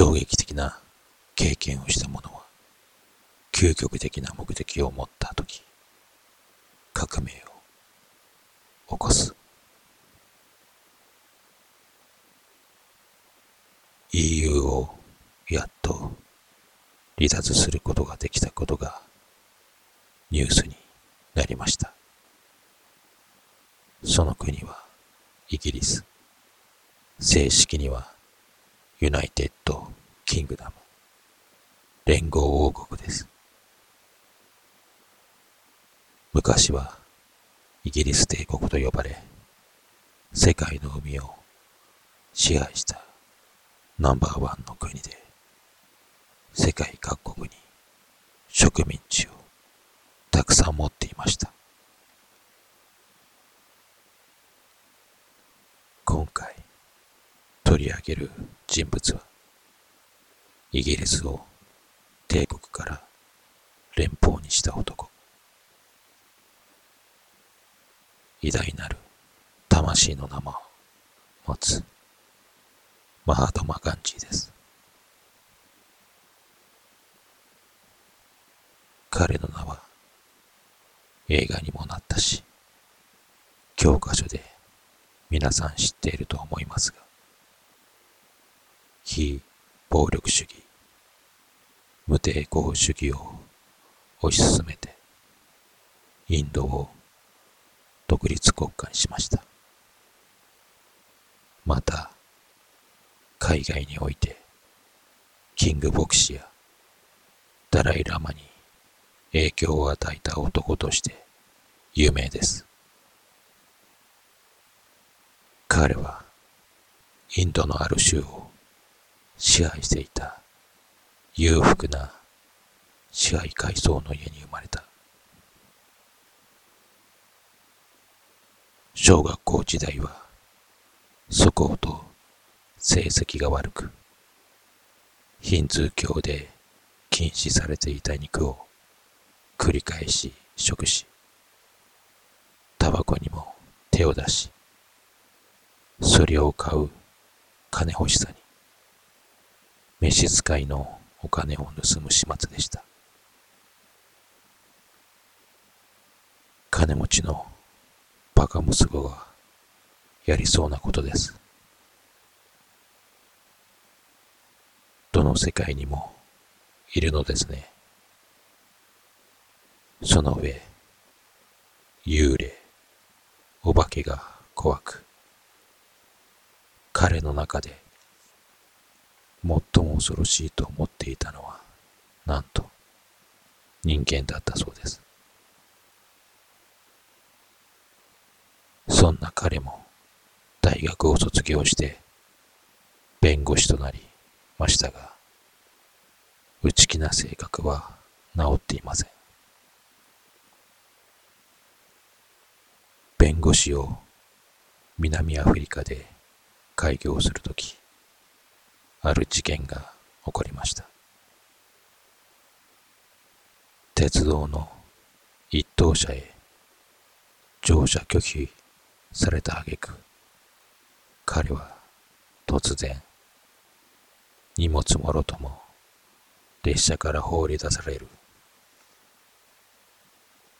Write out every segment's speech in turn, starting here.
衝撃的な経験をした者は、究極的な目的を持ったとき、革命を起こす。EU をやっと離脱することができたことがニュースになりました。その国はイギリス。正式にはユナイテッド・キングダム。連合王国です。昔はイギリス帝国と呼ばれ、世界の海を支配したナンバーワンの国で、世界各国に植民地をたくさん持っていました。今回取り上げる人物は、イギリスを帝国から連邦にした男。偉大なる魂の名を持つマハトマ・ガンジーです。彼の名は映画にもなったし、教科書で皆さん知っていると思いますが、非暴力主義、無抵抗主義を推し進めて、インドを独立国家にしました。また、海外において、キング牧師やダライ・ラマに影響を与えた男として有名です。彼はインドのある州を支配していた裕福な支配階層の家に生まれた。小学校時代は素行と成績が悪く、ヒンズー教で禁止されていた肉を繰り返し食し、タバコにも手を出し、それを買う金欲しさに、召使いのお金を盗む始末でした。金持ちのバカ息子がやりそうなことです。どの世界にもいるのですね。その上、幽霊、お化けが怖く、彼の中で最も恐ろしいと思っていたのは、なんと人間だったそうです。そんな彼も大学を卒業して弁護士となりましたが、内気な性格は治っていません。弁護士を南アフリカで開業するとき、ある事件が起こりました。鉄道の一等車へ乗車拒否された挙句、彼は突然、荷物もろとも列車から放り出される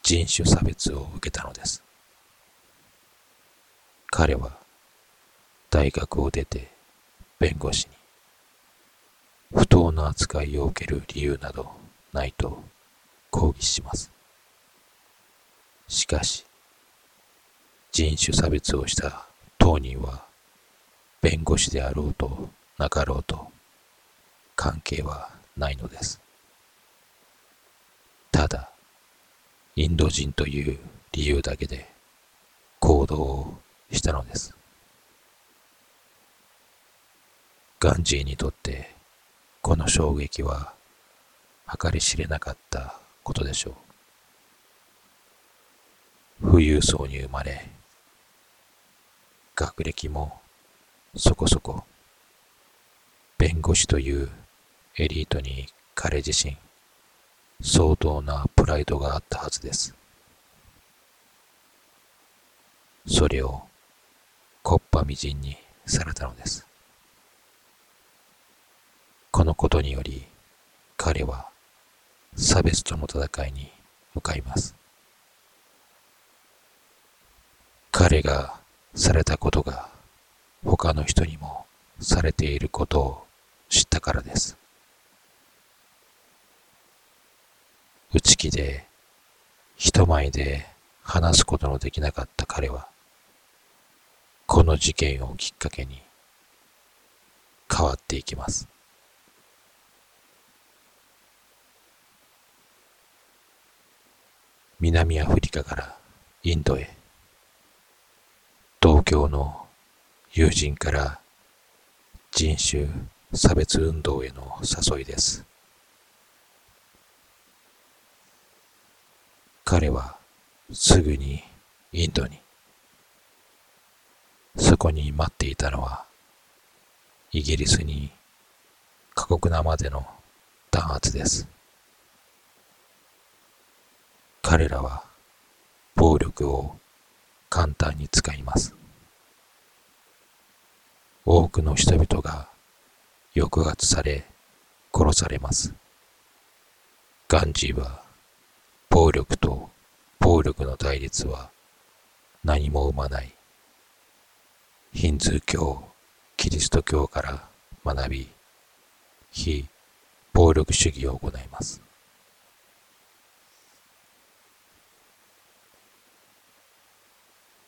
人種差別を受けたのです。彼は大学を出て弁護士に不当な扱いを受ける理由などないと抗議します。しかし、人種差別をした当人は弁護士であろうとなかろうと関係はないのです。ただ、インド人という理由だけで行動をしたのです。ガンジーにとってこの衝撃は計り知れなかったことでしょう。富裕層に生まれ、学歴もそこそこ、弁護士というエリートに彼自身相当なプライドがあったはずです。それを木っ端みじんにされたのです。このことにより彼は差別との戦いに向かいます。彼がされたことが他の人にもされていることを知ったからです。内気で人前で話すことのできなかった彼は、この事件をきっかけに変わっていきます。南アフリカからインドへ、東京の友人から人種差別運動への誘いです。彼はすぐにインドに。そこに待っていたのは、イギリスに過酷なまでの弾圧です。彼らは暴力を簡単に使います。多くの人々が抑圧され殺されます。ガンジーは暴力と暴力の対立は何も生まない。ヒンズー教、キリスト教から学び、非暴力主義を行います。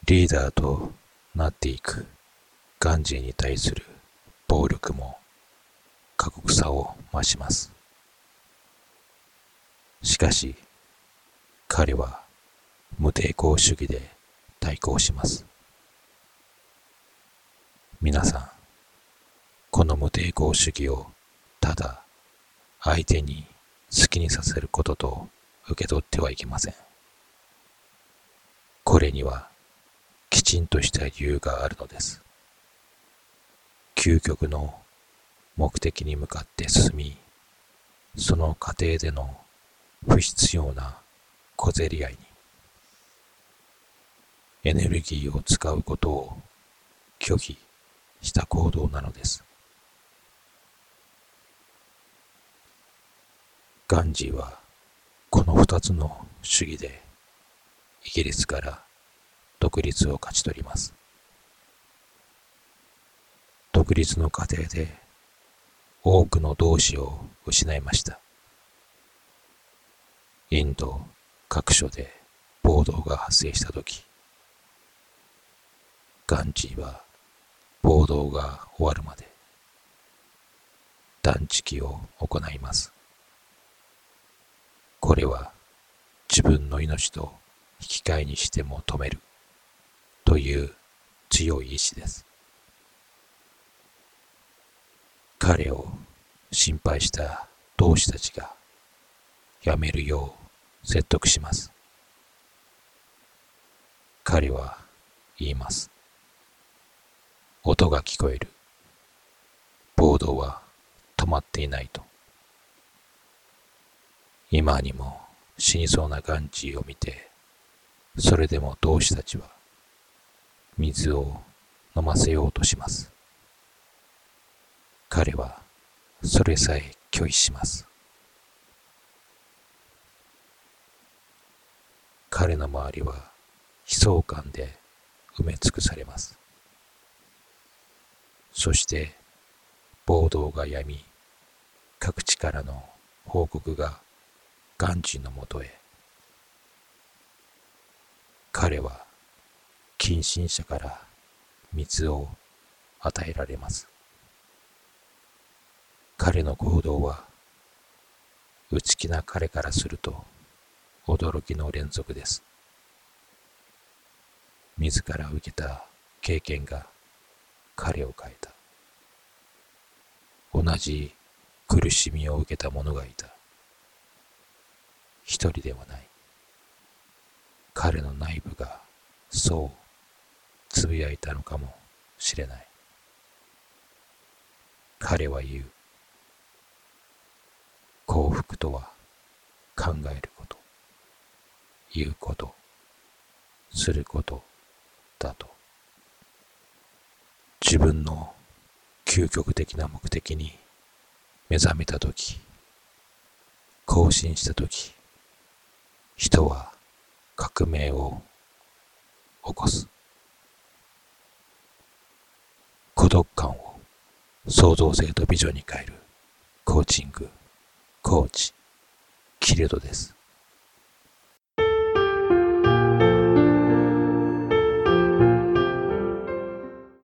リーダーとなっていくガンジーに対する暴力も過酷さを増します。しかし、彼は無抵抗主義で対抗します。皆さん、この無抵抗主義をただ相手に好きにさせることと受け取ってはいけません。これにはきちんとした理由があるのです。究極の目的に向かって進み、その過程での不必要な小競り合いに、エネルギーを使うことを拒否した行動なのです。ガンジーはこの二つの主義でイギリスから独立を勝ち取ります。独立の過程で多くの同志を失いました。インド各所で暴動が発生したとき、ガンジーは暴動が終わるまで断食を行います。これは自分の命と引き換えにしても止めるという強い意志です。彼を心配した同志たちがやめるよう説得します。彼は言います。音が聞こえる。暴動は止まっていないと。今にも死にそうなガンジーを見て、それでも同志たちは水を飲ませようとします。彼はそれさえ拒否します。彼の周りは悲壮感で埋め尽くされます。そして暴動がやみ、各地からの報告がガンジのもとへ。彼は近親者から水を与えられます。彼の行動は内気な彼からすると驚きの連続です。自ら受けた経験が彼を変えた。同じ苦しみを受けた者がいた。一人ではない。彼の内部がそうつぶやいたのかもしれない。彼は言う。幸福とは考えること。言うこと、することだと。自分の究極的な目的に目覚めた時、更新した時、人は革命を起こす。孤独感を創造性とビジョンに変えるコーチング、コーチ、キルドです。